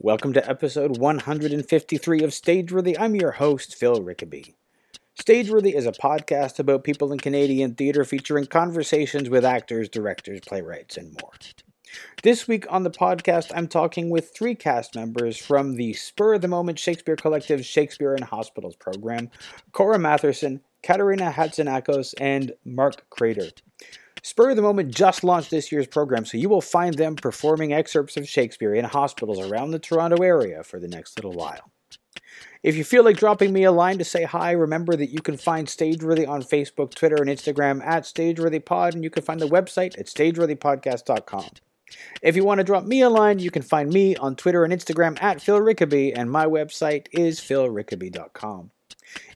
Welcome to episode 153 of Stageworthy. I'm your host, Phil Rickaby. Stageworthy is a podcast about people in Canadian theatre featuring conversations with actors, directors, playwrights, and more. This week on the podcast, I'm talking with three cast members from the Spur of the Moment Shakespeare Collective's Shakespeare in Hospitals program Cora Matherson, Katerina Hatzinakos, and Mark Crater. Spur of the Moment just launched this year's program, so you will find them performing excerpts of Shakespeare in hospitals around the Toronto area for the next little while. If you feel like dropping me a line to say hi, remember that you can find Stageworthy on Facebook, Twitter, and Instagram at StageworthyPod, and you can find the website at StageworthyPodcast.com. If you want to drop me a line, you can find me on Twitter and Instagram at Phil Rickaby, and my website is philrickaby.com.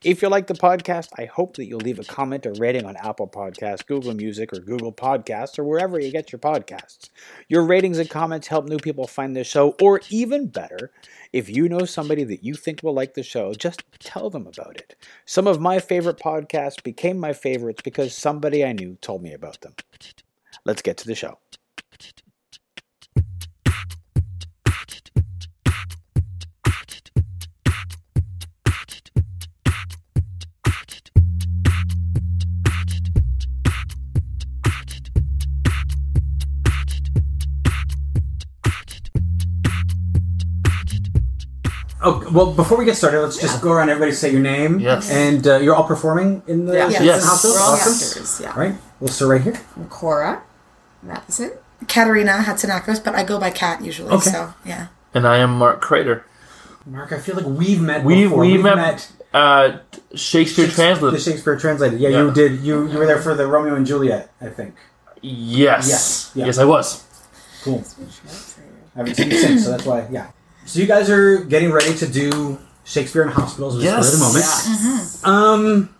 If you like the podcast, I hope that you'll leave a comment or rating on Apple Podcasts, Google Music, or Google Podcasts, or wherever you get your podcasts. Your ratings and comments help new people find the show, or even better, if you know somebody that you think will like the show, just tell them about it. Some of my favorite podcasts became my favorites because somebody I knew told me about them. Let's get to the show. Oh well, before we get started, let's just go around. Everybody say your name. Yes. And uh, you're all performing in the Yeah. Shakespeare Yes. Hospital. We're all Awesome. actors, yeah. All right. We'll start right here. Cora Matheson. Katerina Hatzinakos, but I go by Kat usually. Okay. So yeah. And I am Mark Crater. Mark, I feel like we've met We before. we We've met, uh, Shakespeare the translated. Shakespeare translated. Yeah, Yeah. you did. You you were there for the Romeo and Juliet, I think. Yes. Yes, yeah. Yes, I was. Cool. I haven't seen you since, so that's why. Yeah. So you guys are getting ready to do Shakespeare in hospitals with Yes. for the moment. Mm-hmm. Um.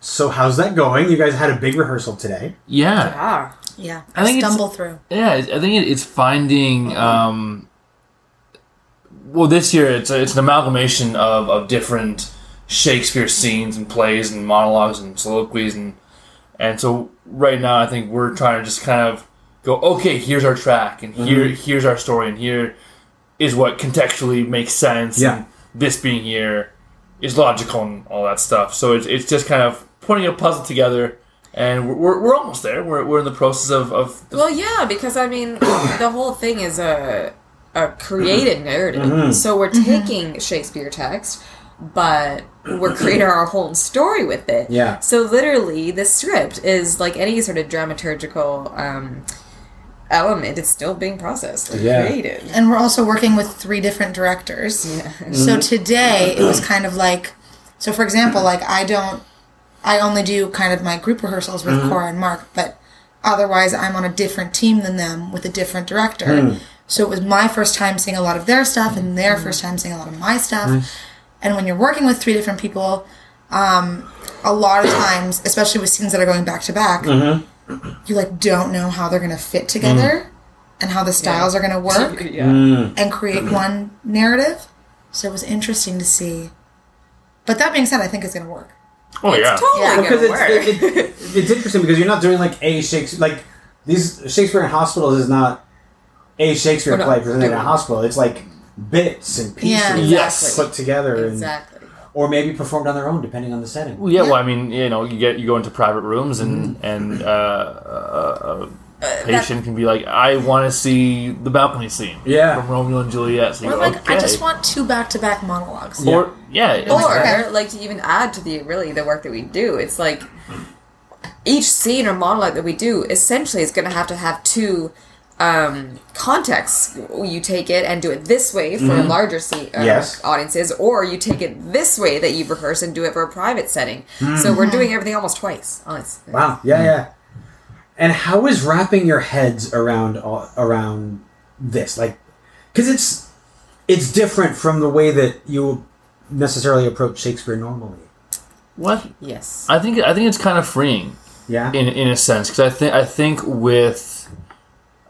So how's that going? You guys had a big rehearsal today. Yeah. Ah. Yeah. I think it's- stumble through. Yeah, I think it's finding. Um, well, this year it's a, it's an amalgamation of, of different Shakespeare scenes and plays and monologues and soliloquies and and so right now I think we're trying to just kind of go okay here's our track and here here's our story and here is what contextually makes sense Yeah. and this being here is logical and all that stuff so it's, it's just kind of putting a puzzle together and we're, we're, we're almost there we're, we're in the process of, of Well, yeah, because I mean, the whole thing is a a created mm-hmm. narrative. Mm-hmm. So we're mm-hmm. taking Shakespeare text, but we're creating our whole story with it. Yeah. So literally, the script is like any sort of dramaturgical um, element. It's still being processed and Yeah. created. And we're also working with three different directors. So today it was kind of like, so for example, like I don't, I only do kind of my group rehearsals with mm-hmm. Cora and Mark, but otherwise I'm on a different team than them with a different director. Hmm. So it was my first time seeing a lot of their stuff and their mm-hmm. first time seeing a lot of my stuff. Hmm. And when you're working with three different people, um, a lot of times, especially with scenes that are going back to back, mm-hmm. You like don't know how they're gonna fit together and how the styles are gonna work yeah. Mm. and create one narrative. So it was interesting to see. But that being said, I think it's gonna work. oh yeah Totally Yeah, because it's, work. it, it, it's interesting because you're not doing like a Shakespeare like these Shakespeare in hospitals is not a Shakespeare Oh, no. play presented in a hospital. It's like bits and pieces Yeah. Yes. put together exactly. And or maybe performed on their own depending on the setting. Well, yeah, Yeah. well, I mean, you know, you get you go into private rooms and Mm-hmm. and uh, a, a patient can be like, I want to see the balcony scene, Yeah. from Romeo and Juliet. So Or go, like, okay. I just want two back-to-back monologues. or yeah, Or like to even add to the really the work that we do, it's like each scene or monologue that we do essentially is going to have to have two um, contexts. You take it and do it this way for a larger scene, uh, Yes. audiences, or you take it this way that you rehearse and do it for a private setting. So we're doing everything almost twice. Honestly. Wow. Yeah, yeah. And how is wrapping your heads around all- around this like because it's it's different from the way that you necessarily approach Shakespeare normally. what Yes. I think I think it's kind of freeing Yeah. in in a sense because I think I think with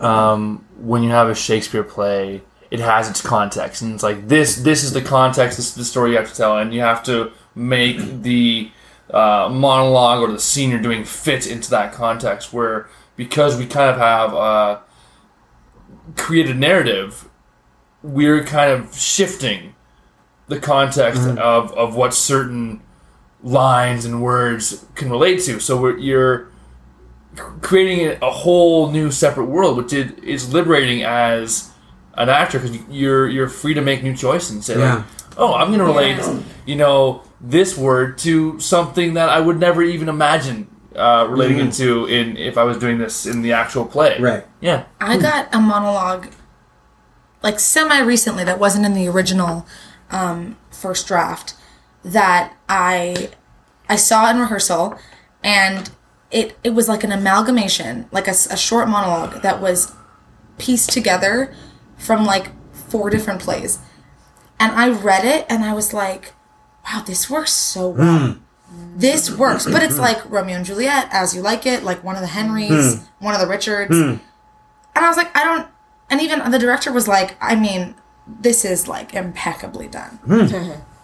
um, when you have a Shakespeare play, it has its context, and it's like this this is the context, this is the story you have to tell, and you have to make the uh, monologue or the scene you're doing fit into that context. Where because we kind of have uh, created narrative, we're kind of shifting the context of, of what certain lines and words can relate to. So we're, you're creating a whole new separate world, which is, is liberating as an actor because you're you're free to make new choices and say Yeah. like, oh, I'm going to relate, Yeah. you know, this word to something that I would never even imagine uh, relating it to in if I was doing this in the actual play. Right. Yeah. I got a monologue like semi recently that wasn't in the original um, first draft that I I saw in rehearsal and it it was like an amalgamation like a short monologue that was pieced together from like four different plays. And I read it and I was like wow this works so well. Hmm. This works. But it's like Romeo and Juliet as you like it like one of the Henrys hmm. one of the Richards. Hmm. And I was like, I don't. And even the director was like, I mean, this is like impeccably done.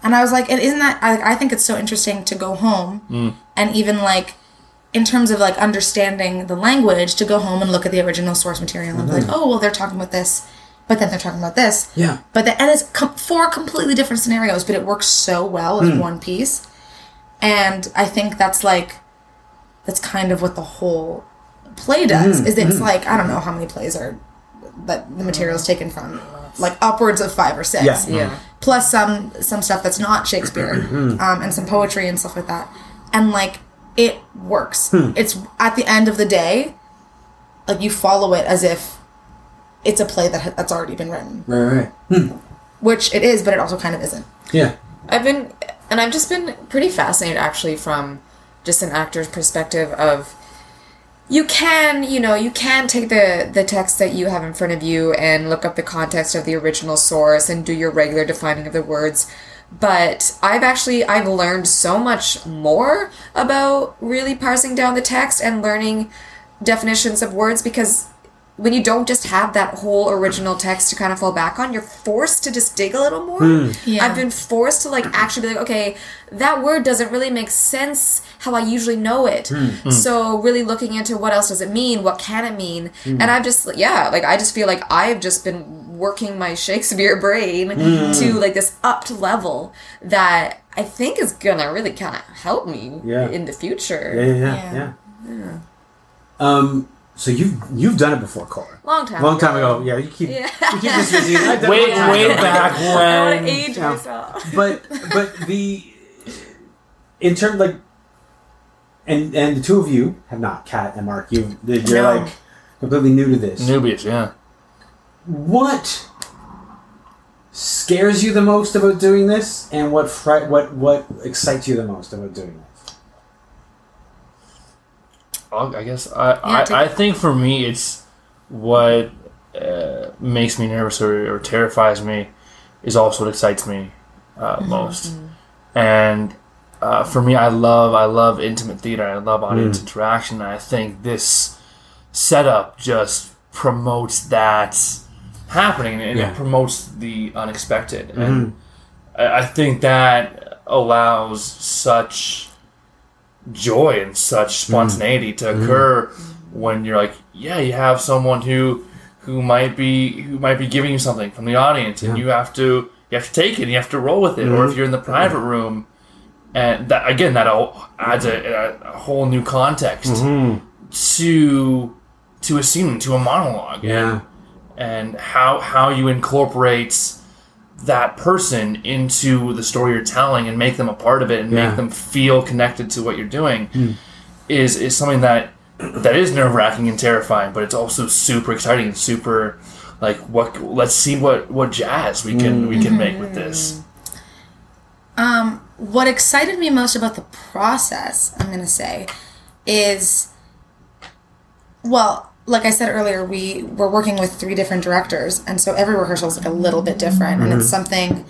and I was like, and isn't that? I, I think it's so interesting to go home and even like, in terms of like understanding the language, to go home and look at the original source material and be like, mm-hmm. oh, well, they're talking about this, but then they're talking about this. Yeah. But the, and it's com- four completely different scenarios, but it works so well as mm. one piece. And I think that's like, that's kind of what the whole play does. Mm-hmm. Is it's mm-hmm. like I don't know how many plays are that the material's taken from, like upwards of five or six. Yeah. Yeah. Plus some some stuff that's not Shakespeare, um, and some poetry and stuff like that. And like it works. Hmm. It's at the end of the day, like you follow it as if it's a play that ha- that's already been written, Right, right. Hmm. which it is, but it also kind of isn't. Yeah. I've been, and I've just been pretty fascinated actually from just an actor's perspective of you can, you know, you can take the the text that you have in front of you and look up the context of the original source and do your regular defining of the words. But I've actually I've learned so much more about really parsing down the text and learning definitions of words because when you don't just have that whole original text to kind of fall back on, you're forced to just dig a little more. Hmm. Yeah. I've been forced to like actually be like, okay, that word doesn't really make sense how I usually know it. Hmm. Hmm. So really looking into what else does it mean? What can it mean? And I've just yeah, like I just feel like I've just been working my Shakespeare brain to like this upped level that I think is gonna really kind of help me Yeah. in the future. Yeah, yeah, yeah. yeah. Um. So you've you've done it before, Cora. Long time. Long time ago. Yeah. You keep Yeah. you keep this busy. I've it Way, a long time way back I want when. to age Yeah. myself. but but the in terms like and and the two of you have not Kat and Mark you you're No. like completely new to this Nubius, yeah. what scares you the most about doing this and what fri- what what excites you the most about doing this I'll, I guess I, Yeah, I, I think for me it's what uh, makes me nervous or, or terrifies me is also what excites me uh, most. And uh, for me, I love I love intimate theater. I love audience interaction. And I think this setup just promotes that happening and Yeah. it promotes the unexpected. And I, I think that allows such joy and such hmm. spontaneity to hmm. occur when you're like, yeah, you have someone who who might be who might be giving you something from the audience, and you have to you have to take it, and you have to roll with it. Or if hmm. you're in the private room, and that again that all adds a, a, whole new context to to a scene, to a monologue, yeah. And how how you incorporate that person into the story you're telling and make them a part of it and Yeah. make them feel connected to what you're doing is is something that that is nerve wracking and terrifying, but it's also super exciting and super like what let's see what what jazz we can we can make with this. Um, what excited me most about the process, I'm going to say, is well, like I said earlier, we were working with three different directors, and so every rehearsal is like a little bit different, and it's something.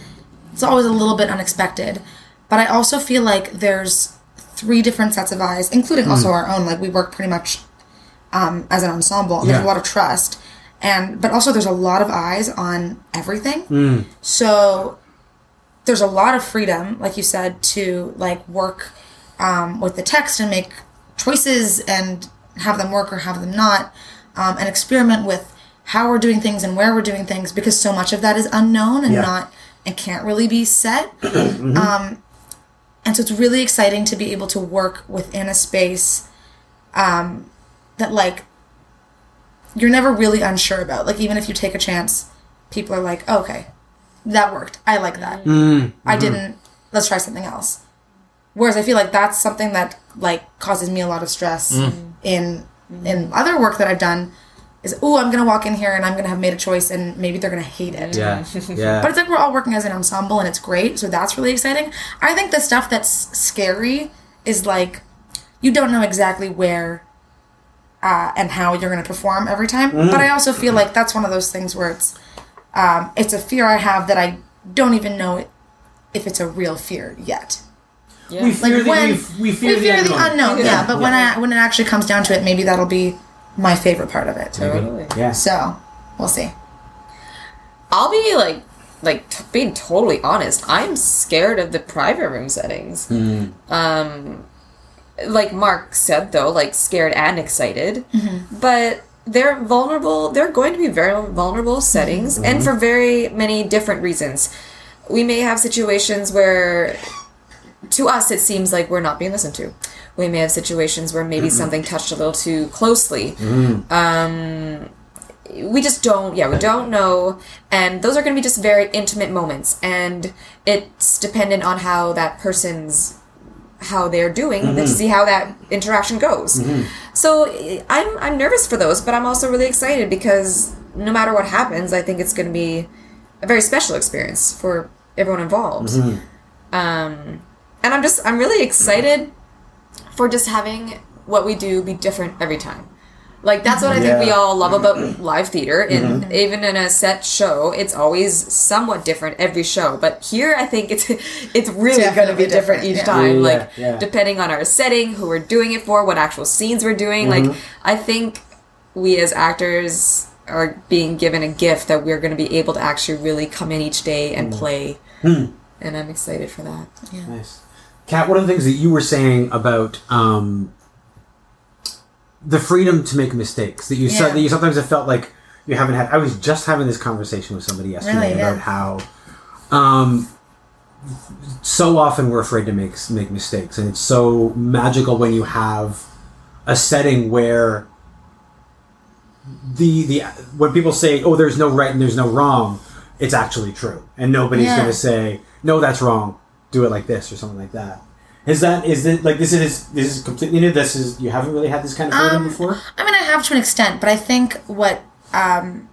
It's always a little bit unexpected, but I also feel like there's three different sets of eyes, including also our own. Like we work pretty much um, as an ensemble. and There's a lot of trust, and but also there's a lot of eyes on everything. So there's a lot of freedom, like you said, to like work um, with the text and make choices and have them work or have them not, um, and experiment with how we're doing things and where we're doing things because so much of that is unknown and Yeah. not and can't really be set. um, and so it's really exciting to be able to work within a space um, that like you're never really unsure about. Like even if you take a chance, people are like, okay, that worked. I like that. I didn't. Let's try something else. Whereas I feel like that's something that like causes me a lot of stress in in other work that I've done. Is oh I'm gonna walk in here and I'm gonna have made a choice and maybe they're gonna hate it. Yeah, yeah. But it's like we're all working as an ensemble and it's great, so that's really exciting. I think the stuff that's scary is like you don't know exactly where uh, and how you're going to perform every time. But I also feel like that's one of those things where it's um, it's a fear I have that I don't even know if it's a real fear yet. We Yeah. fear the, when- we, we fear, we fear the unknown, yeah. Yeah. but when I when it actually comes down to it, maybe that'll be my favorite part of it. Totally. Yeah. So we'll see. I'll be like, like t- being totally honest. I'm scared of the private room settings. Hmm. Um, like Mark said though, like scared and excited, mm-hmm. but they're vulnerable. They're going to be very vulnerable settings, and mm-hmm. for very many different reasons. We may have situations where, to us, it seems like we're not being listened to. We may have situations where maybe mm-hmm. something touched a little too closely. Mm-hmm. Um, we just don't yeah we don't know. And those are going to be just very intimate moments. And it's dependent on how that person's how they're doing to mm-hmm. see how that interaction goes. So eh, i'm i'm nervous for those but i'm also really excited because no matter what happens i think it's going to be a very special experience for everyone involved. Um and i'm just i'm really excited for just having what we do be different every time like that's what I think we all love about live theater. And mm-hmm. even in a set show, it's always somewhat different every show. But here, I think it's it's really going to be different, different, each yeah. time. Yeah, like yeah. depending on our setting, who we're doing it for, what actual scenes we're doing. Like mm-hmm. I think we as actors are being given a gift that we're going to be able to actually really come in each day and mm. play. Hmm. And I'm excited for that. Nice. Kat, one of the things that you were saying about um, the freedom to make mistakes that you said that you sometimes have felt like you haven't had. I was just having this conversation with somebody yesterday Really? Yeah. about how um, so often we're afraid to make make mistakes, and it's so magical when you have a setting where the the when people say, "Oh, there's no right and there's no wrong," it's actually true, and nobody's Yeah. going to say, "No, that's wrong. Do it like this" or something like that. Is that is it like this is this is completely new? This is you haven't really had this kind of freedom Um, before. I mean, I have to an extent, but I think what. Um,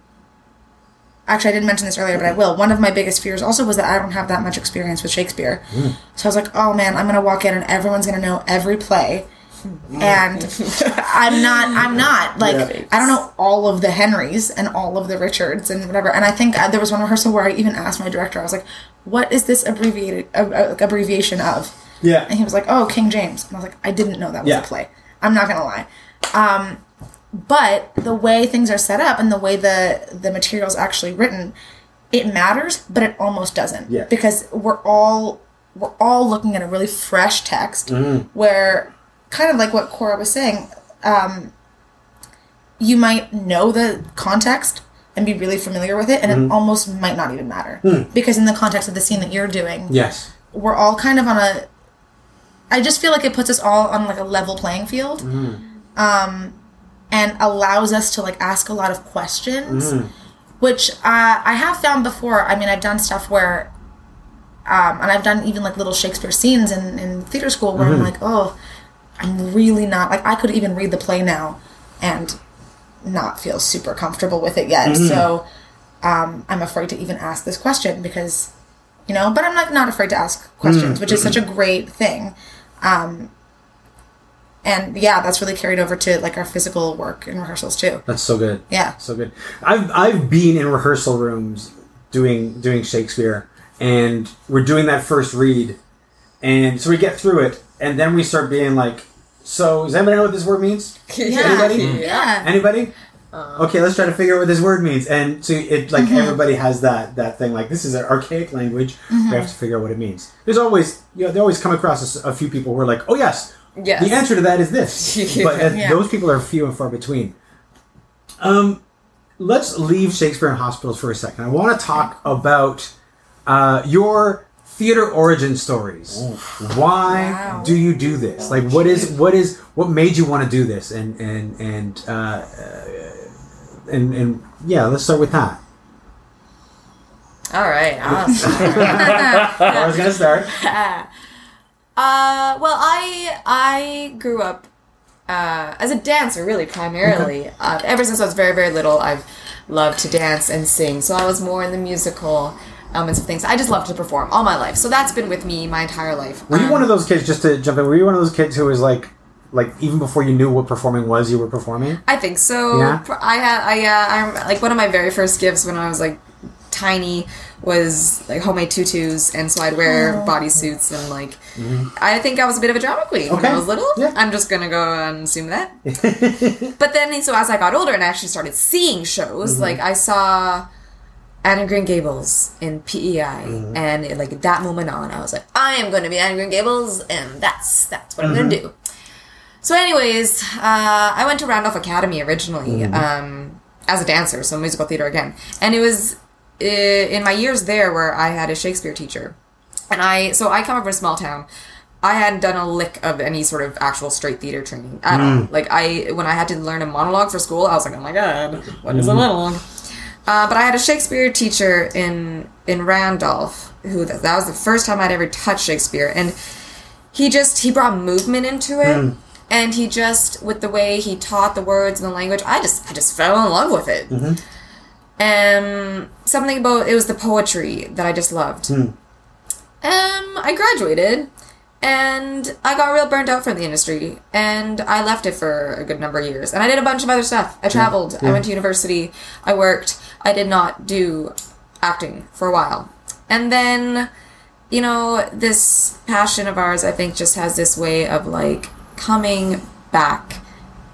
actually, I didn't mention this earlier, but I will. One of my biggest fears also was that I don't have that much experience with Shakespeare. So I was like, oh man, I'm going to walk in and everyone's going to know every play. And I'm not, I'm not. Like, Yeah. I don't know all of the Henrys and all of the Richards and whatever. And I think uh, there was one rehearsal where I even asked my director, I was like, what is this abbreviated uh, uh, abbreviation of? Yeah, And he was like, "Oh, King James." And I was like, "I didn't know that was Yeah. a play." I'm not gonna lie, um, but the way things are set up and the way the the material's actually written, it matters, but it almost doesn't. Yeah. Because we're all we're all looking at a really fresh text Mm-hmm. where, kind of like what Cora was saying, um, you might know the context and be really familiar with it, and Mm-hmm. it almost might not even matter Hmm. because in the context of the scene that you're doing, yes, we're all kind of on a I just feel like it puts us all on like a level playing field. Um and allows us to like ask a lot of questions which uh, I have found before. I mean, I've done stuff where um and I've done even like little Shakespeare scenes in in theater school where I'm like, "Oh, I'm really not like I could even read the play now and not feel super comfortable with it yet." So um I'm afraid to even ask this question because you know but i'm like not afraid to ask questions which is such a great thing um and yeah that's really carried over to like our physical work and rehearsals too that's so good. yeah so good. I've I've been in rehearsal rooms doing doing Shakespeare, and we're doing that first read, and so we get through it, and then we start being like, "So does anybody know what this word means? yeah Anybody? yeah Anybody? okay, let's try to figure out what this word means." And so it like everybody has that that thing like this is an archaic language. We have to figure out what it means. There's always you know they always come across a few people who are like, "Oh yes." Yes. The answer to that is this, but uh, Yeah. those people are few and far between. Um, let's leave Shakespeare in hospitals for a second. I want to talk about uh, your theater origin stories. Why Wow. do you do this? Like, what is what is what made you want to do this? And and and uh, uh, and and yeah, let's start with that. All right. Awesome. I was gonna start. Uh, well, I I grew up uh, as a dancer, really primarily. Uh, ever since I was very very little, I've loved to dance and sing. So I was more in the musical elements of things. I just love to perform all my life. So that's been with me my entire life. Were you Um, one of those kids? Just to jump in, were you one of those kids who was like, like even before you knew what performing was, you were performing? I think so. Yeah? I had I uh, I'm like one of my very first gifts when I was like tiny was like homemade tutus, and so I'd wear bodysuits and like I think I was a bit of a drama queen when Mm-hmm. I was little. Yeah. I'm just gonna go and assume that. but then so as I got older and I actually started seeing shows, Mm-hmm. like I saw. Anne of Green Gables in PEI, Mm-hmm. and it, like that moment on, I was like, I am going to be Anne of Green Gables, and that's that's what I'm going to Mm-hmm. do. So, anyways, uh, I went to Randolph Academy originally um, as a dancer, so musical theater again, and it was uh, in my years there where I had a Shakespeare teacher, and I so I come from a small town. I hadn't done a lick of any sort of actual straight theater training at all. Like I, when I had to learn a monologue for school, I was like, "Oh my god, what is a monologue?" Uh, but I had a Shakespeare teacher in in Randolph who that, that was the first time I'd ever touched Shakespeare, and he just he brought movement into it, and he just with the way he taught the words and the language, I just I just fell in love with it. Um, something about it was the poetry that I just loved. Um, I graduated. And I got real burnt out from the industry, and I left it for a good number of years. And I did a bunch of other stuff. I traveled. I went to university. I worked. I did not do acting for a while. And then, you know, this passion of ours, I think, just has this way of like coming back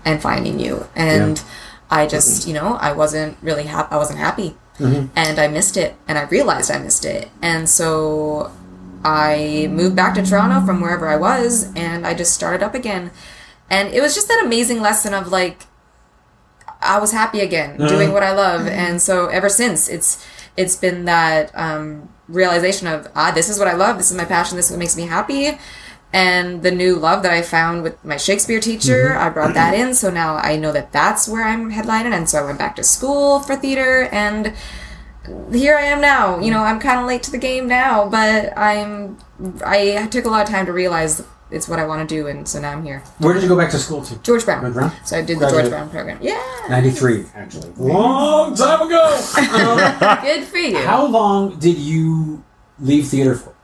and finding you. And I just, you know, I wasn't really happy. I wasn't happy. Mm-hmm. And I missed it. And I realized I missed it. And so I moved back to Toronto from wherever I was and I just started up again. And it was just that amazing lesson of like I was happy again doing what I love. And so ever since it's it's been that um, realization of ah this is what I love, this is my passion, this is what makes me happy. And the new love that I found with my Shakespeare teacher, I brought that in. So now I know that that's where I'm headlining. And so I went back to school for theater and here I am now. You know, I'm kind of late to the game now, but I'm. I took a lot of time to realize it's what I want to do, and so now I'm here. Where did you go back to school to? George Brown. George Brown? So I did the George Brown program. Yeah. 93, actually. Long time ago! Um, Good for you. how long did you leave theater for?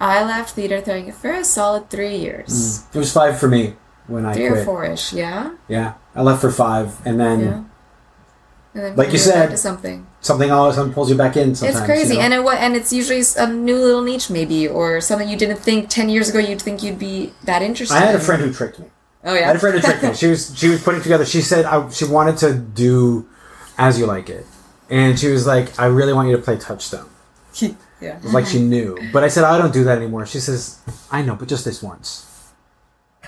I left theater for a solid three years, It was five for me when I three quit. or four ish. Yeah. Yeah, I left for five, and then Yeah. And then Like you said, to something. Something all of a sudden pulls you back in. Sometimes It's crazy, you know? and it and it's usually a new little niche, maybe, or something you didn't think ten years ago you'd think you'd be that interested. I had a friend who tricked me. Oh yeah, I had a friend who tricked me. She was she was putting together. She said I, she wanted to do as you like it, and she was like, "I really want you to play Touchstone." yeah. Like she mm-hmm. knew, but I said, "I don't do that anymore." She says, "I know, but just this once."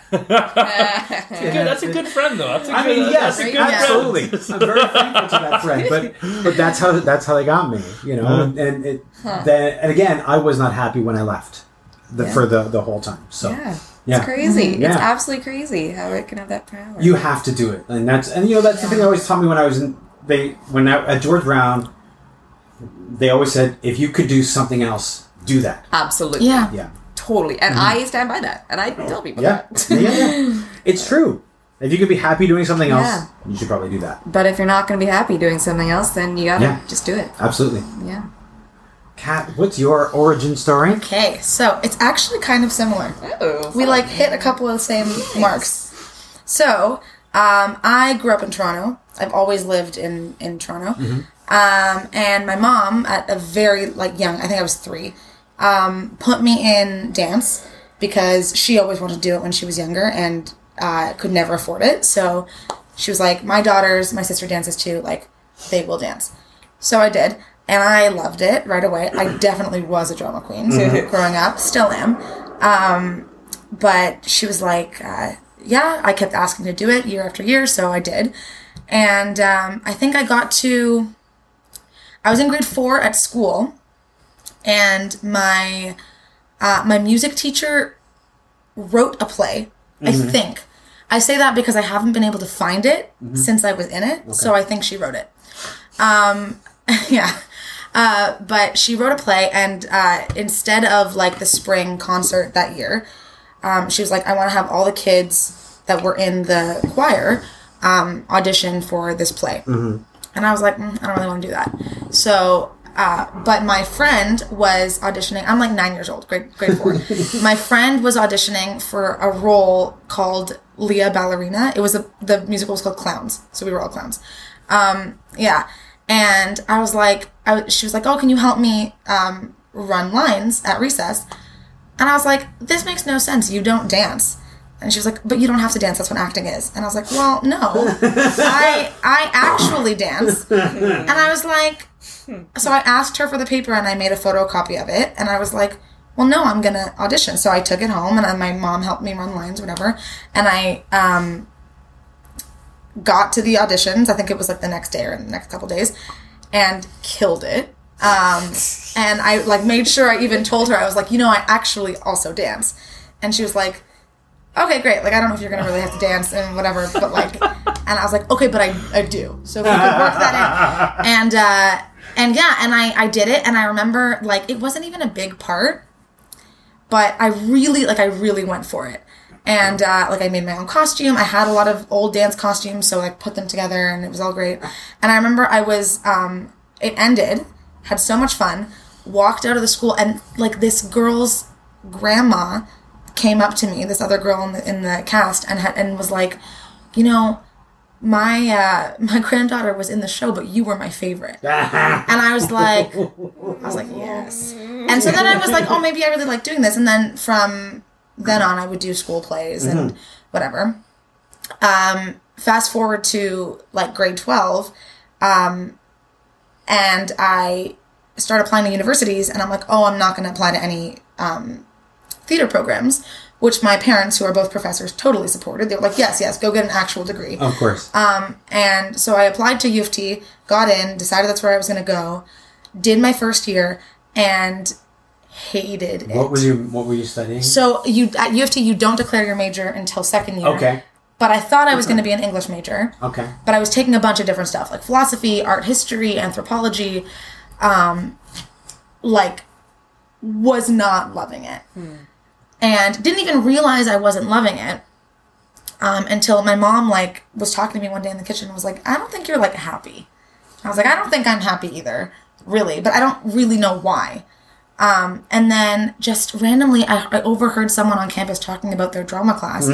Good, that's a good friend, though. That's a I good, mean, yes, that's a good Yeah. absolutely. I'm very thankful to that friend, but but that's how that's how they got me, you know. Uh-huh. And, and it then and again, I was not happy when I left the, Yeah. for the the whole time. So Yeah. yeah. It's crazy. Yeah. It's absolutely crazy how it can have that power. you have to do it, and that's and you know that's the thing they always taught me when I was in they when I, at George Brown. They always said, if you could do something else, do that. Absolutely. Yeah. Yeah, Totally. And I stand by that. And I tell people yeah, that. yeah, yeah. It's true. If you could be happy doing something else, Yeah. you should probably do that. But if you're not going to be happy doing something else, then you got to Yeah. just do it. Absolutely. Yeah. Kat, what's your origin story? Okay, so it's actually kind of similar. Oh. We like hit a couple of the same marks. So, um, I grew up in Toronto. I've always lived in in Toronto. Um, and my mom, at a very like young, I think I was three, um, put me in dance because she always wanted to do it when she was younger and uh, could never afford it. So she was like, "My daughters, my sister dances too. Like, they will dance." So I did, and I loved it right away. I definitely was a drama queen growing up, still am. Um, but she was like, uh, "Yeah," I kept asking to do it year after year, so I did. and um, I think I got to. I was in grade four at school, and my uh, my music teacher wrote a play. I think. I say that because I haven't been able to find it since I was in it, so I think she wrote it. Um, yeah. Uh, but she wrote a play, and uh, instead of like the spring concert that year, um, she was like, I want to have all the kids that were in the choir um, audition for this play. And I was like, mm, I don't really want to do that. So, uh, but my friend was auditioning. I'm like nine years old, grade, grade four. my friend was auditioning for a role called Leah Ballerina. It was a, the musical was called Clowns. So we were all clowns. Um, yeah. And I was like, I, she was like, oh, can you help me um, run lines at recess? And I was like, this makes no sense. You don't dance. And she was like, but you don't have to dance. That's what acting is. And I was like, well, no, I I actually dance. And I was like, so I asked her for the paper and I made a photocopy of it. And I was like, well, no, I'm gonna audition. So I took it home and my mom helped me run lines, whatever. And I um, got to the auditions. I think it was like the next day or the next couple days, and killed it. Um, and I like made sure I even told her I was like, you know, I actually also dance. And she was like, okay, great. Like I don't know if you're gonna really have to dance and whatever, but like, and I was like, okay, but I, I do. So if we could work that in, and uh, and yeah, and I I did it, and I remember like it wasn't even a big part, but I really like I really went for it. And uh, like I made my own costume. I had a lot of old dance costumes, so I put them together, and it was all great. And I remember I was um, it ended, had so much fun, walked out of the school, and like this girl's grandma came up to me, this other girl in the in the cast, and and was like, you know, my uh, my granddaughter was in the show, but you were my favorite. and I was like, I was like, yes. And so then I was like, oh, maybe I really like doing this. And then from then on, I would do school plays and whatever. Um, fast forward to like grade twelve, um, and I start applying to universities, and I'm like, oh, I'm not going to apply to any um, theater programs. Which my parents, who are both professors, totally supported. They were like, "Yes, yes, go get an actual degree." Of course. Um, and so I applied to U of T, got in, decided that's where I was going to go, did my first year, and hated it. what were you What were you studying? So you at U of T, you don't declare your major until second year. Okay. But I thought I was going to be an English major. Okay. But I was taking a bunch of different stuff like philosophy, art history, anthropology. Um, like, was not loving it, and didn't even realize I wasn't loving it um, until my mom like was talking to me one day in the kitchen and was like, "I don't think you're like happy." I was like, "I don't think I'm happy either, really, but I don't really know why." Um, and then just randomly, I, I overheard someone on campus talking about their drama class.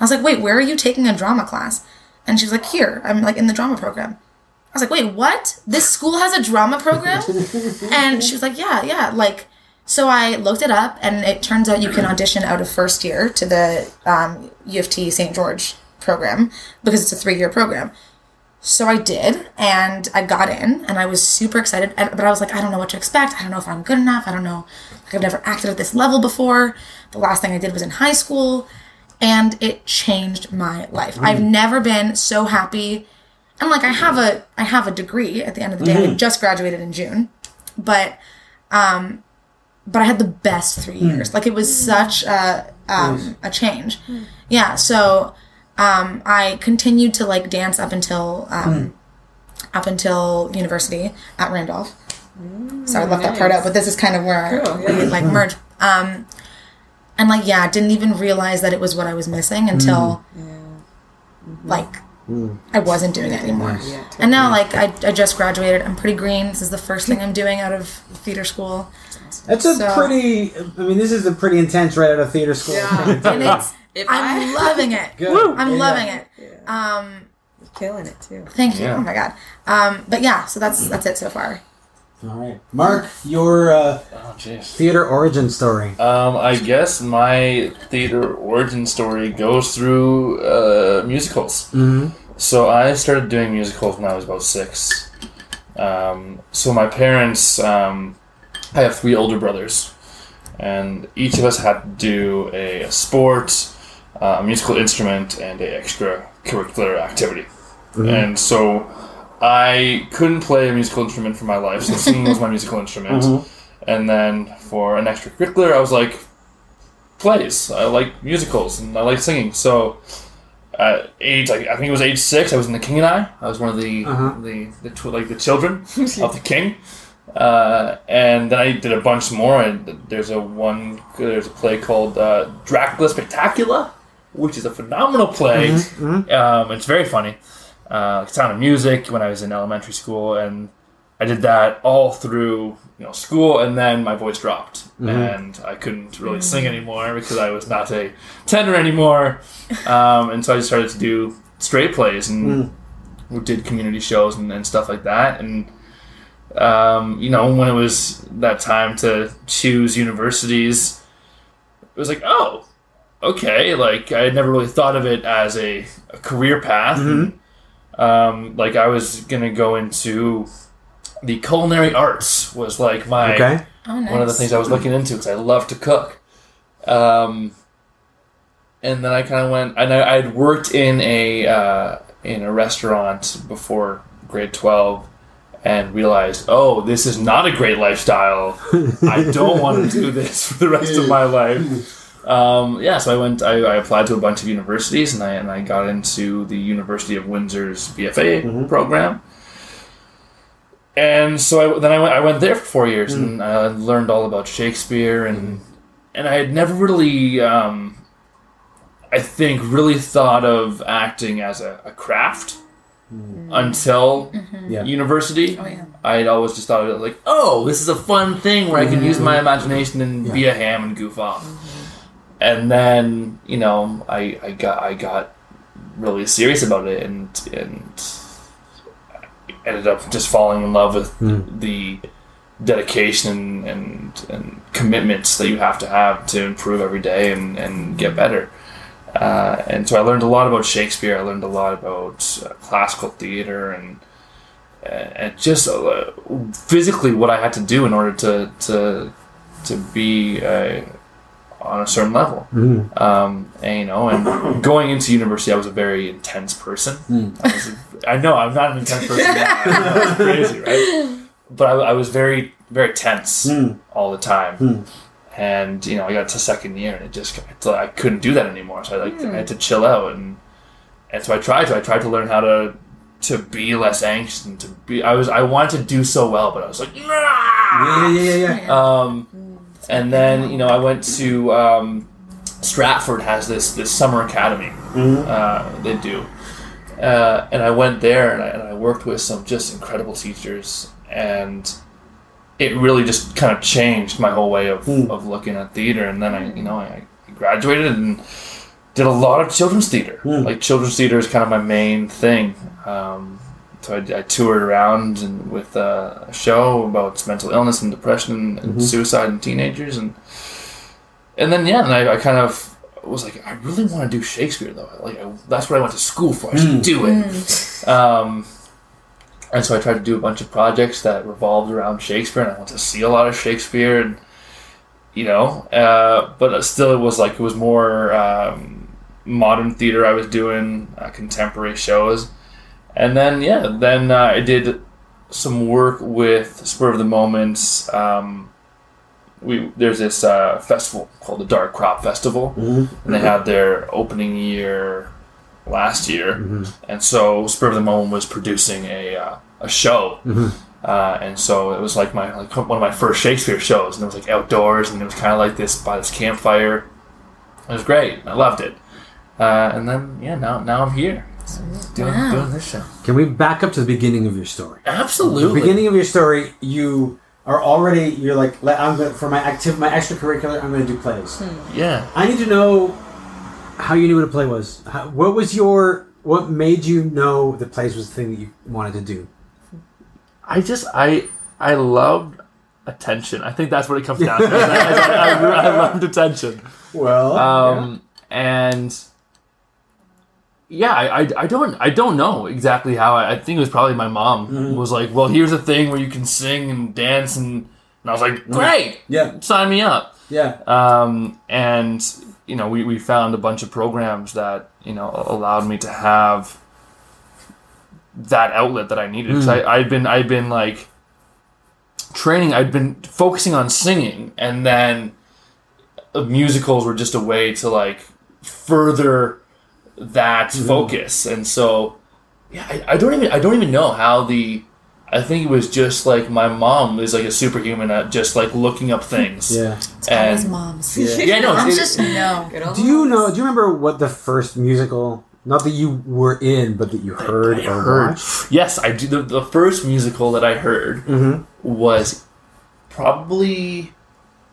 I was like, wait, where are you taking a drama class? And she was like, here, I'm like in the drama program. I was like, wait, what? This school has a drama program? and she was like, yeah, yeah. Like, so I looked it up, and it turns out you can audition out of first year to the um, U of T St. George program because it's a three year program. So I did, and I got in, and I was super excited. And, but I was like, I don't know what to expect. I don't know if I'm good enough. I don't know. Like, I've never acted at this level before. The last thing I did was in high school, and it changed my life. I've never been so happy. And like, I have a I have a degree at the end of the day. I just graduated in June, but um, but I had the best three years. Like, it was such a um a change. Yeah. So um, I continued to like dance up until um, up until university at Randolph. Sorry, I left that part out, but this is kind of where Cool, we like merge. Um, and like yeah, didn't even realize that it was what I was missing until like I wasn't doing it anymore. And now like I, I just graduated. I'm pretty green. This is the first thing I'm doing out of theater school. That's a So- pretty. I mean, this is a pretty intense right out of theater school. Yeah. And it's I'm I loving it. Good. I'm Yeah. loving it. Um, You're killing it too. thank you. Yeah. Oh my god. Um, but yeah, so that's that's it so far. All right, Mark, your uh, Oh, theater origin story. Um, I guess my theater origin story goes through uh, musicals. Mm-hmm. So I started doing musicals when I was about six. Um, so my parents, um, I have three older brothers, and each of us had to do a, sport, uh, a musical instrument, and a extracurricular activity. and so I couldn't play a musical instrument for my life. So singing was my musical instrument, and then for an extracurricular, I was like plays. I like musicals and I like singing. So at age, like I think it was age six, I was in the King and I. I was one of the Uh-huh. the, the tw- like the children of the king. Uh, and then I did a bunch more. And there's a one. There's a play called uh, Dracula Spectacular, which is a phenomenal play. Um, it's very funny. Uh, Sound of Music when I was in elementary school, and I did that all through you know school, and then my voice dropped, and I couldn't really sing anymore because I was not a tenor anymore, um, and so I just started to do straight plays and we did community shows and, and stuff like that, and um, you know when it was that time to choose universities, it was like oh. Okay, like I had never really thought of it as a, a career path. and, um, like I was gonna go into the culinary arts was like my Okay. Oh, nice. one of the things I was looking into because I love to cook. Um, and then I kind of went, and I had worked in a uh, in a restaurant before grade twelve, and realized, oh, this is not a great lifestyle. I don't want to do this for the rest of my life. Um, yeah, so I went. I, I applied to a bunch of universities, and I and I got into the University of Windsor's BFA program. And so I, then I went. I went there for four years, and I learned all about Shakespeare, and and I had never really, um, I think, really thought of acting as a, a craft Mm. until mm-hmm. Yeah. university. Oh, yeah. I had always just thought of it like, oh, this is a fun thing where I can use my mm-hmm. imagination and be a ham and goof off. Mm-hmm. And then you know, I, I got I got really serious about it and and ended up just falling in love with mm. the dedication and and commitments that you have to have to improve every day and, and get better. Uh, and so I learned a lot about Shakespeare. I learned a lot about uh, classical theater and and just uh, physically what I had to do in order to to to be uh, on a certain level. Um, and you know, and going into university, I was a very intense person. I, was a, I know I'm not an intense person. now. I know, crazy, right? But I, I was very very tense all the time. And you know, I got to second year, and it just I couldn't do that anymore. So I like I had to chill out, and and so I tried to. I tried to learn how to to be less anxious and to be. I was I wanted to do so well, but I was like, nah! Yeah, yeah, yeah, yeah. Um, and then you know I went to um, Stratford has this this summer academy. Uh, they do, uh, and I went there and I, and I worked with some just incredible teachers, and it really just kind of changed my whole way of, of looking at theater. And then I you know I, I graduated and did a lot of children's theater. Like children's theater is kind of my main thing. Um, so I, I toured around and with uh, a show about mental illness and depression and, and suicide in teenagers, and and then yeah, and I, I kind of was like, I really want to do Shakespeare though. Like I, that's what I went to school for. I should do it. Um, and so I tried to do a bunch of projects that revolved around Shakespeare, and I went to see a lot of Shakespeare, and you know, uh, but still, it was like it was more um, modern theater I was doing, uh, contemporary shows, and then yeah, then uh, I did some work with Spur of the Moments. Um, we there's this uh, festival called the Dark Crop Festival, and they had their opening year last year, and so Spur of the Moment was producing a uh, a show. Uh, and so it was like my like one of my first Shakespeare shows, and it was like outdoors, and it was kind of like this by this campfire. It was great. I loved it. Uh, and then yeah, now now I'm here doing Wow. doing this show. Can we back up to the beginning of your story? Absolutely. The Absolutely. beginning of your story, you are already you're like I'm going for my active my extracurricular. I'm going to do plays. Yeah. I need to know how you knew what a play was. How, what was your what made you know the plays was the thing that you wanted to do? I just I I loved attention. I think that's what it comes down to. I, I, I, I loved attention. Well, Um, and yeah, I, I, I don't I don't know exactly how. I, I think it was probably my mom was like, "Well, here's a thing where you can sing and dance," and, and I was like, "Great, yeah, sign me up." yeah. um, and you know we, we found a bunch of programs that you know allowed me to have that outlet that I needed. 'Cause I, I'd been I'd been like training. I'd been focusing on singing, and then uh, musicals were just a way to like further that focus. And so, yeah, I, I don't even I don't even know how the. I think it was just like my mom is like a superhuman at just like looking up things. Yeah. Always And moms. yeah, no, Moms it- just know. Do you know? Do you remember what the first musical? Not that you were in, but that you heard I or heard. watched. Yes, I do. The, the first musical that I heard Mhm. was probably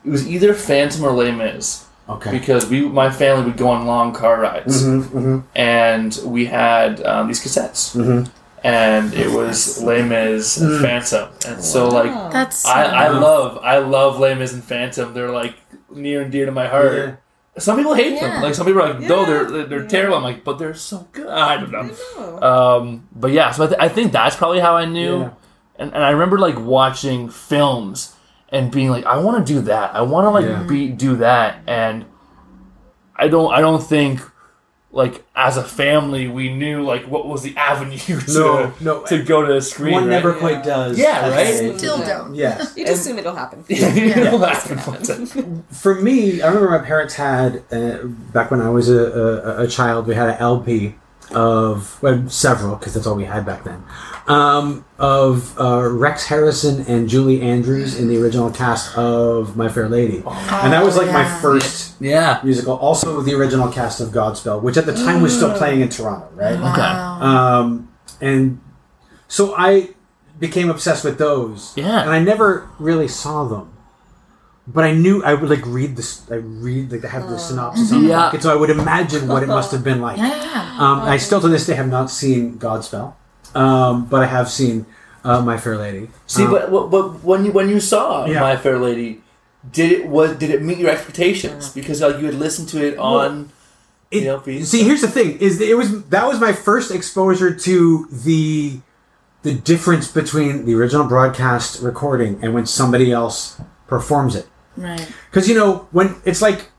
it was either Phantom or Les Mis Okay. because we my family would go on long car rides Mm-hmm, mm-hmm, and we had um, these cassettes mm-hmm. And it was Les Mis and Phantom and so like That's so I, I love I love Les Mis and Phantom they're like near and dear to my heart. Yeah. Some people hate Yeah. them. Like some people are like, no, Yeah. they're they're, they're Yeah. terrible. I'm like, but they're so good. I don't know. know. Um, but yeah, so I, th- I think that's probably how I knew. Yeah. And, and I remember like watching films and being like, I want to do that. I want to like Yeah. be do that. And I don't. I don't think like as a family we knew like what was the avenue to No, no. to go to a screen. One right? never Yeah. quite does. Yeah, right? Okay. Still Yeah. don't. Yeah, You just assume it'll happen. It'll happen one. For me, I remember my parents had uh, back when I was a, a, a child. We had an LP of well, several because that's all we had back then. Um, of uh, Rex Harrison and Julie Andrews in the original cast of My Fair Lady, and that was like my first Yeah. musical. Also, the original cast of Godspell, which at the time was still playing in Toronto, right? Wow. Um, and so I became obsessed with those. Yeah. And I never really saw them. But I knew I would like read this. I read like I have the synopsis on Yeah. book, and so I would imagine what it must have been like. Yeah, yeah. Um, I still to this day have not seen Godspell, um, but I have seen uh, My Fair Lady. See, Um, but, but but when you when you saw Yeah. My Fair Lady, did it was did it meet your expectations? Because like you had listened to it on It- the LP. See, here's the thing: is that it was that was my first exposure to the the difference between the original broadcast recording and when somebody else performs it. Right. Because you know when it's like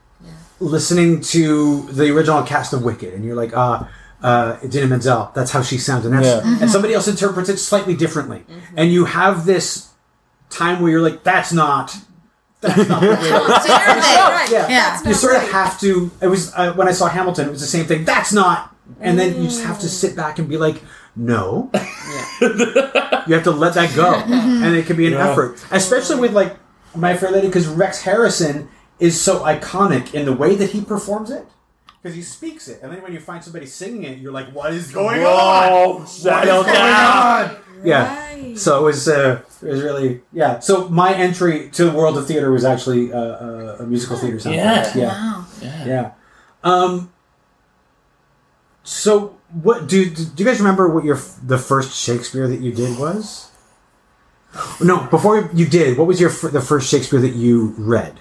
listening to the original cast of Wicked, and you're like, ah, uh, Idina Menzel, that's how she sounds, and that's Yeah. and somebody else interprets it slightly differently, and you have this time where you're like, that's not. That's not the way it is." How dare they? Right. yeah, Yeah. you sort of have to. It was uh, when I saw Hamilton. It was the same thing. That's not. And then you just have to sit back and be like, no. Yeah. you have to let that go, and it can be an Yeah. effort, especially with like My Fair Lady, because Rex Harrison is so iconic in the way that he performs it. Because he speaks it, and then when you find somebody singing it, you're like, "What is going on? What is going down. on?" Yeah. Right. So it was, uh, it was really, yeah. So my entry to the world of theater was actually uh, uh, a musical theater soundtrack. Yeah. yeah. Wow. Yeah. Yeah. Um. So what do do you guys remember what your the first Shakespeare that you did was? No, before you did, what was your fir- the first Shakespeare that you read?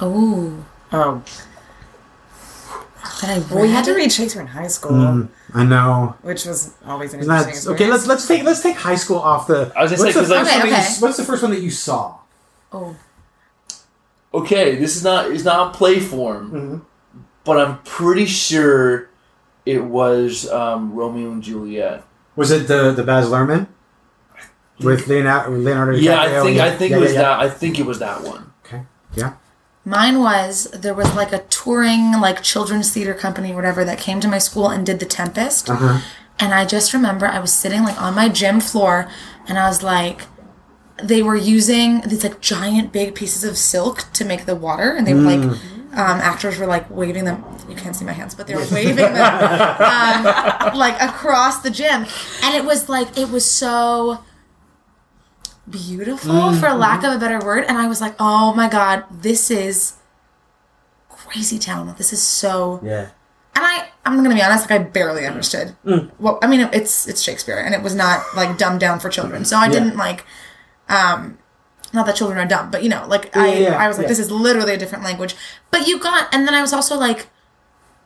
Oh. Oh. Well, we had to read? read Shakespeare in high school, Mm, I know. which was always an interesting that, okay, let's let's take let's take high school off the. I was gonna what's say, the 'cause, like- first Okay, you okay. what's the first one that you saw? Oh. Okay, this is not it's not play form, Mm-hmm. but I'm pretty sure it was um, Romeo and Juliet. Was it the the Baz Luhrmann with Leonardo Leonardo DiCaprio? Yeah, I think and- I think yeah, it was yeah, yeah. that. I think it was that one. Okay. Yeah. Mine was there was like a touring like children's theater company or whatever that came to my school and did The Tempest. Uh-huh. And I just remember I was sitting like on my gym floor and I was like they were using these like giant big pieces of silk to make the water and they were like um, actors were like waving them you can't see my hands but they were waving them um, like across the gym and it was like it was so beautiful for lack of a better word and i was like oh my god this is crazy town this is so Yeah. and I, I'm gonna be honest, like I barely understood. Mm. Well, I mean, it's it's Shakespeare, and it was not like dumbed down for children, so I didn't like, um, not that children are dumb, but you know, like I, Yeah, yeah, I was like, yeah. this is literally a different language. But you got, and then I was also like,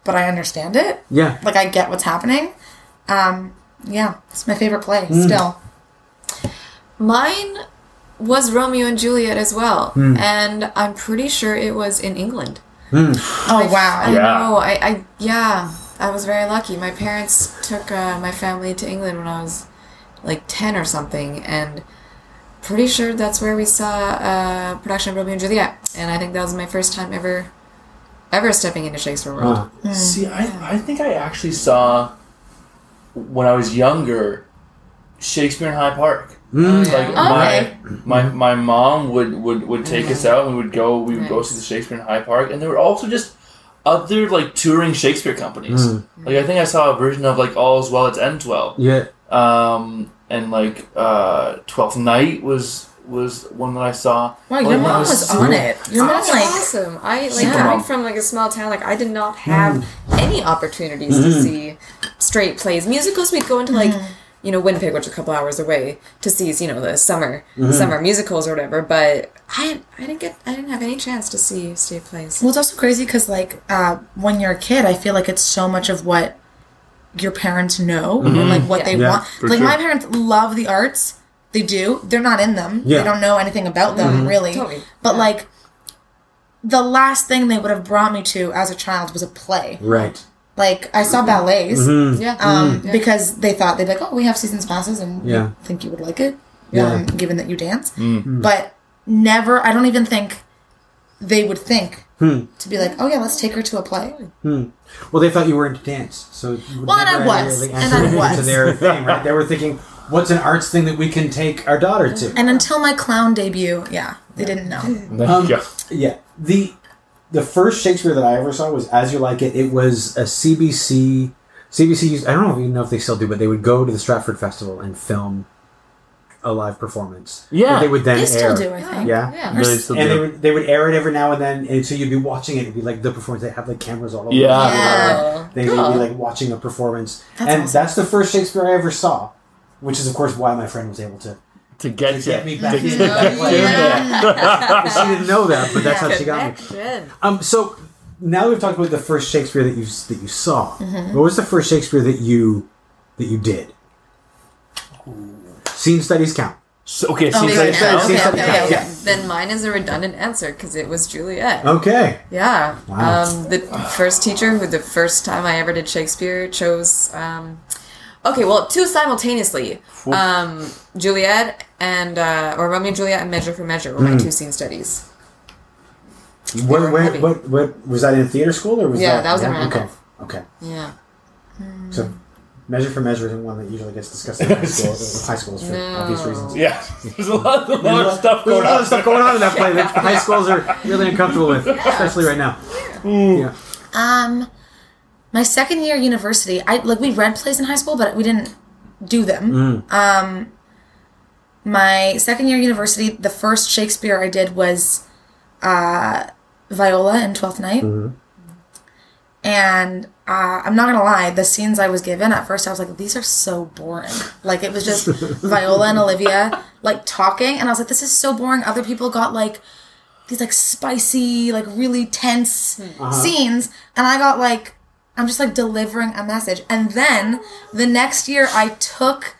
but I understand it. Yeah. Like I get what's happening. Um, yeah, it's my favorite play Mm. still. Mine was Romeo and Juliet as well, Hmm. and I'm pretty sure it was in England. Oh wow. I Yeah. know. I, I yeah. I was very lucky. My parents took uh, my family to England when I was like ten or something, and pretty sure that's where we saw a production of Romeo and Juliet, and I think that was my first time ever, ever stepping into Shakespeare World. Huh. See, I, I think I actually saw when I was younger Shakespeare in High Park. Mm. Like Okay. my, my my mom would, would, would take us out and we would go we would go see the Shakespeare in High Park and there were also just other like touring Shakespeare companies. Like I think I saw a version of like All's Well It's End Well. Yeah. Um and like uh Twelfth Night was was one that I saw. Wow, your Like, when mom was on it. Your mom That's like awesome. I like Super coming from like a small town. Like I did not have any opportunities to see straight plays. Musicals, we'd go into like you know Winnipeg, which is a couple hours away, to see you know the summer mm-hmm. summer musicals or whatever. But I I didn't get I didn't have any chance to see state plays. Well, it's also crazy because, like, uh, when you're a kid, I feel like it's so much of what your parents know and mm-hmm. like what Yeah. they Yeah, want. Like, sure. my parents love the arts. They do. They're not in them. Yeah. They don't know anything about them mm-hmm. really. Totally. But Yeah. like, the last thing they would have brought me to as a child was a play. Right. Like, I saw ballets. Mm-hmm. Yeah. Um, Yeah. because they thought they'd be like, oh, we have seasons passes, and Yeah. we think you would like it, Yeah. um, given that you dance. But never, I don't even think they would think to be like, oh yeah, let's take her to a play. Well, they thought you were into dance, so you Well, and I was, really and I into was. their thing, right? They were thinking, what's an arts thing that we can take our daughter to? And until my clown debut, yeah, they didn't know. Um, you. Yeah. The the first Shakespeare that I ever saw was As You Like It. It was a CBC. CBC used, I don't know even know if they still do, but they would go to the Stratford Festival and film a live performance. Yeah. that they would then They still air. do, I think. Yeah. Yeah. Really still And they would they would air it every now and then, and so you'd be watching it. It'd be like the performance. They have like cameras all over. Yeah. the Yeah. They would Cool. be like watching a performance, That's and awesome. that's the first Shakespeare I ever saw, which is of course why my friend was able to, to get to you. get me back To into get that you there. she didn't know that, but that's how she got me. Um, so now we've talked about the first Shakespeare that you that you saw. Mm-hmm. What was the first Shakespeare that you that you did? Scene studies count. So, okay, Oh, see, they so were it's now. now- Okay, Okay, okay, okay, okay. okay. Then mine is a redundant answer because it was Juliet. Okay. Yeah. Wow. Um, the first teacher who the first time I ever did Shakespeare chose. Um, okay, well, two simultaneously. Um, Juliet and uh, or Romeo and Juliet and Measure for Measure were Hmm. my two scene studies. What, where, heavy. what what was that in theater school or was Yeah, that? that was in okay. Randolph. Okay. Yeah. So measure for measure isn't one that usually gets discussed in high school. high schools for No. obvious reasons. Yeah, there's a lot, a lot of stuff There's going a lot on. of stuff going on in that play that high schools are really uncomfortable with, especially right now. Yeah. Um, my second year university, I like we read plays in high school, but we didn't do them. Um, my second year university, the first Shakespeare I did was uh, Viola in Twelfth Night, and uh, I'm not gonna lie, the scenes I was given at first, I was like, these are so boring. Like it was just Viola and Olivia like talking, and I was like, this is so boring. Other people got like these like spicy, like really tense scenes, and I got like I'm just like delivering a message. And then the next year, I took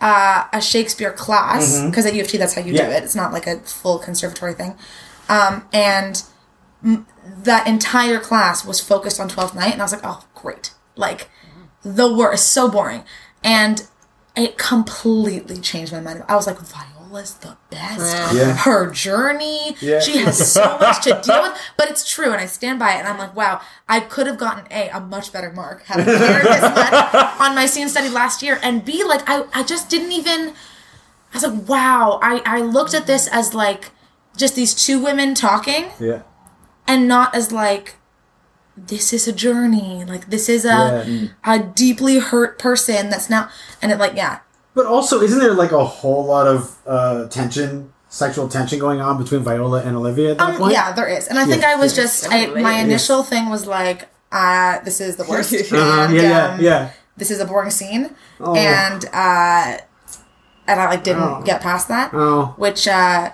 uh, a Shakespeare class because at U of T that's how you do it. It's not like a full conservatory thing, um, and m- that entire class was focused on Twelfth Night, and I was like, oh great, like the worst, so boring, and it completely changed my mind. I was like, Viola's the best. Yeah. Her journey, Yeah. she has so much to deal with, but it's true, and I stand by it. And I'm like, wow, I could have gotten a a much better mark had I cared this much on my scene study last year, and b like I I just didn't even. I was like, wow. I I looked at this as like just these two women talking, Yeah. and not as like this is a journey like this is a Yeah. a deeply hurt person that's now and it like yeah But also, isn't there like a whole lot of uh, tension, sexual tension going on between Viola and Olivia at that um, point? yeah there is and i think i was just I, my Yes. initial thing was like uh this is the worst Uh-huh, and, yeah, yeah, um, yeah. this is a boring scene Oh. and uh and i like didn't Oh. get past that Oh. which uh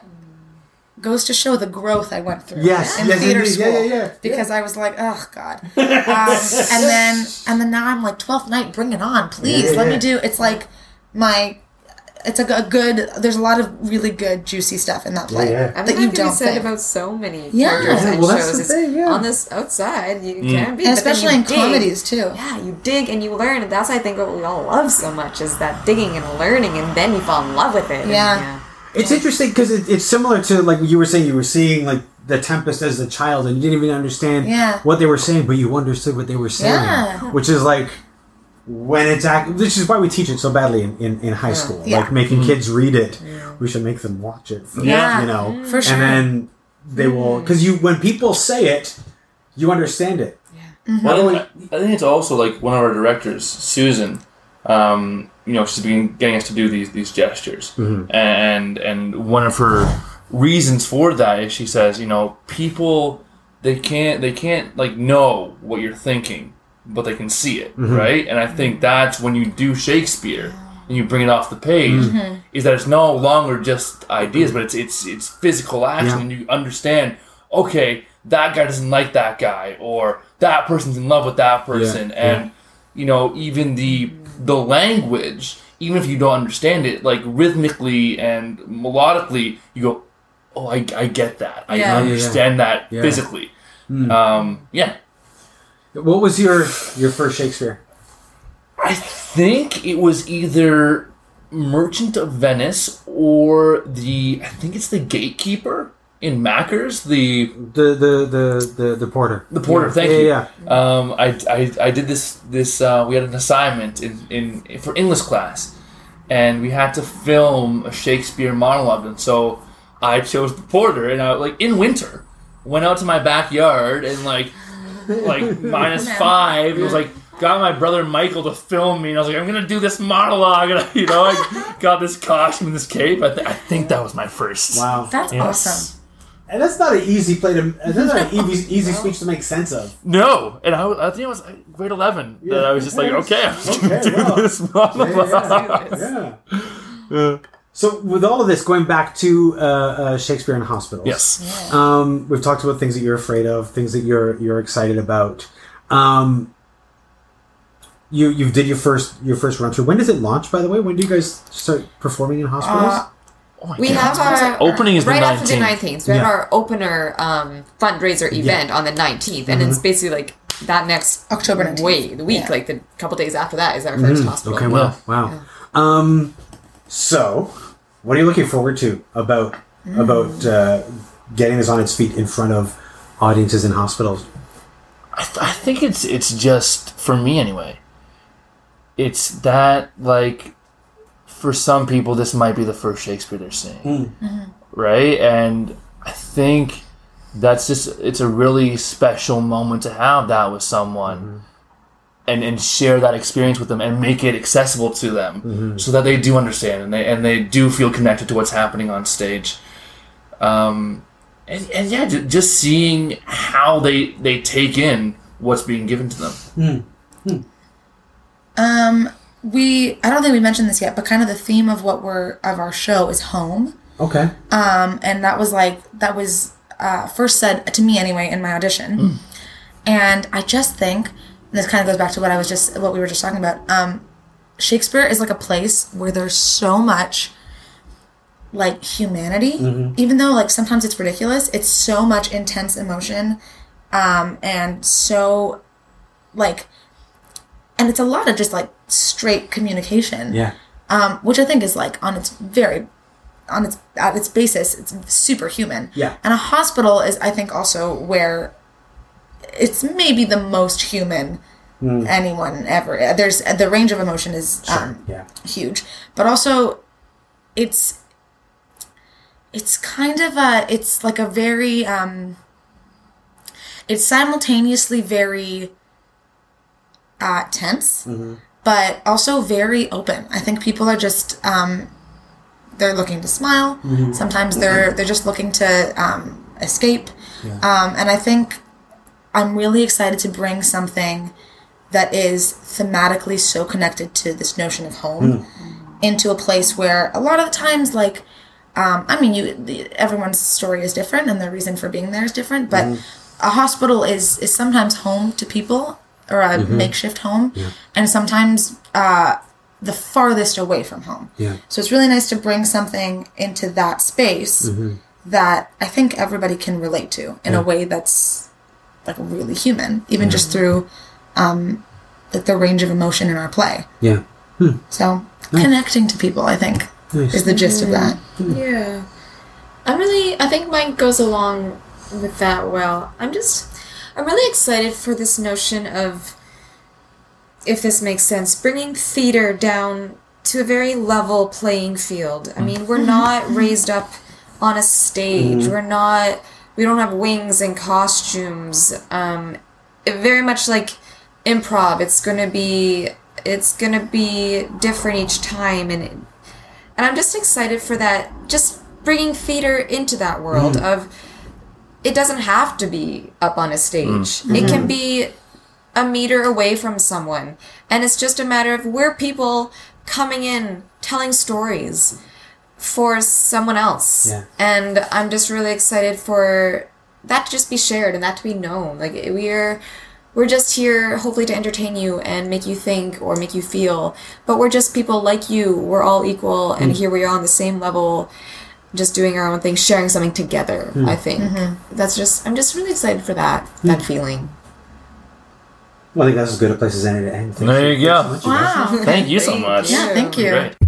goes to show the growth i went through Yes, in yes, theater indeed. school Yeah, yeah, yeah. because i was like oh god um, and then and then now i'm like 12th night bring it on please Yeah, let yeah. me do it's like my it's a good. There's a lot of really good juicy stuff in that play yeah. I that mean, you that don't said think. about so many Yeah. characters Yeah, and well, that's shows. the thing, yeah. On this outside, you Mm. can be, and especially in dig. comedies too. Yeah, you dig and you learn, and that's I think what we all love so much is that digging and learning, and then you fall in love with it. and, Yeah. It's interesting because it, it's similar to like you were saying. You were seeing like the Tempest as a child, and you didn't even understand Yeah. what they were saying, but you understood what they were saying. Yeah. Which is like when it's act. Which is why we teach it so badly in, in, in high school. Yeah. Like making mm-hmm. kids read it. We should make them watch it. First, Yeah. You know. For sure. And then they will mm-hmm. because you when people say it, you understand it. Mm-hmm. Well, I, I think it's also like one of our directors, Susan. Um, you know, she's been getting us to do these these gestures, and and one of her reasons for that is she says, you know, people they can't they can't like know what you're thinking, but they can see it, mm-hmm. right? And I think that's when you do Shakespeare and you bring it off the page, mm-hmm. is that it's no longer just ideas, but it's it's it's physical action, Yeah. and you understand. Okay, that guy doesn't like that guy, or that person's in love with that person, yeah. and you know even the the language, even if you don't understand it, like rhythmically and melodically, you go, oh, I, I get that, I Yeah. understand that Yeah. physically. Hmm. Um, yeah, What was your your first Shakespeare? I think it was either Merchant of Venice or the I think it's the Gatekeeper in Mackers, the The the the the, the porter. The porter, Yeah. thank yeah, you. Yeah. Um, I, I, I did this this uh, we had an assignment in, in for English class, and we had to film a Shakespeare monologue, and so I chose the porter, and I like in winter went out to my backyard and like like minus five. It was like got my brother Michael to film me, and I was like, I'm gonna do this monologue, and I, you know I got this costume and this cape. I, th- I think that was my first. Wow. That's Yes. awesome. And that's not an easy play to. That's not an easy, easy speech to make sense of. No, and I, was- I think it was uh, grade eleven that I was just like, okay, I'm just gonna do wow. this monologue. Yeah. yeah. So, with all of this, going back to uh, uh, Shakespeare in hospitals. Yes. Um, we've talked about things that you're afraid of, things that you're you're excited about. Um, you you did your first your first run through. When does it launch? By the way, when do you guys start performing in hospitals? Uh, Oh We God. have our Opening is the right after the 19th. nineteenth. We have our opener um, fundraiser event on the nineteenth, and it's basically like that next October 19th. Wait, the week, Yeah. like the couple days after that is our first hospital. okay, wow, wow. Um, so, what are you looking forward to about about mm. uh, getting this on its feet in front of audiences in hospitals? I, th- I think it's it's just for me anyway. It's that like for some people this might be the first Shakespeare they're seeing, mm. mm-hmm. right? And I think that's just it's a really special moment to have that with someone. Mm-hmm. And, and share that experience with them and make it accessible to them so that they do understand and they and they do feel connected to what's happening on stage um, and, and yeah, ju- just seeing how they they take in what's being given to them. Um, we I don't think we mentioned this yet, but kind of the theme of what we're of our show is home. Okay. Um, and that was like that was uh, first said to me anyway in my audition, and I just think and this kind of goes back to what I was just what we were just talking about. Um, Shakespeare is like a place where there's so much like humanity, even though like sometimes it's ridiculous. It's so much intense emotion, um, and so like, and it's a lot of just like straight communication Yeah. um, which I think is like on its very on its at its basis, it's superhuman. Yeah. And a hospital is, I think, also where it's maybe the most human anyone ever. There's the range of emotion is um, Yeah. huge, but also it's it's kind of a it's like a very um, it's simultaneously very uh, tense but also very open. I think people are just um, they're looking to smile. Sometimes they're they're just looking to um, escape. Um, and I think I'm really excited to bring something that is thematically so connected to this notion of home into a place where a lot of the times like um, I mean you the, everyone's story is different and the reason for being there is different but a hospital is is sometimes home to people or a makeshift home and sometimes uh, the farthest away from home. Yeah. So it's really nice to bring something into that space that I think everybody can relate to in a way that's like really human, even just through um, like the range of emotion in our play. Yeah. Hmm. So connecting to people, I think, Nice. is the gist of that. Hmm. Yeah. I'm really, I think mine goes along with that well. I'm just, I'm really excited for this notion of, if this makes sense, bringing theater down to a very level playing field. I mean, we're mm-hmm. not raised up on a stage. Mm-hmm. We're not, we don't have wings and costumes. Um, very much like improv. It's going to be, it's going to be different each time and and I'm just excited for that. Just bringing theater into that world mm-hmm. of it doesn't have to be up on a stage. Mm. It can mm-hmm. be a meter away from someone, and it's just a matter of we're people coming in telling stories for someone else. Yeah. And I'm just really excited for that to just be shared and that to be known. Like we're we're just here hopefully to entertain you and make you think or make you feel. But we're just people like you. We're all equal and hmm. here we are on the same level just doing our own thing, sharing something together, hmm. I think. Mm-hmm. That's just I'm just really excited for that hmm. that feeling. Well, I think that's as good a place as any to end. Thank There you thanks go. so much, you. Wow. Thank you so much. Yeah, thank you. Great.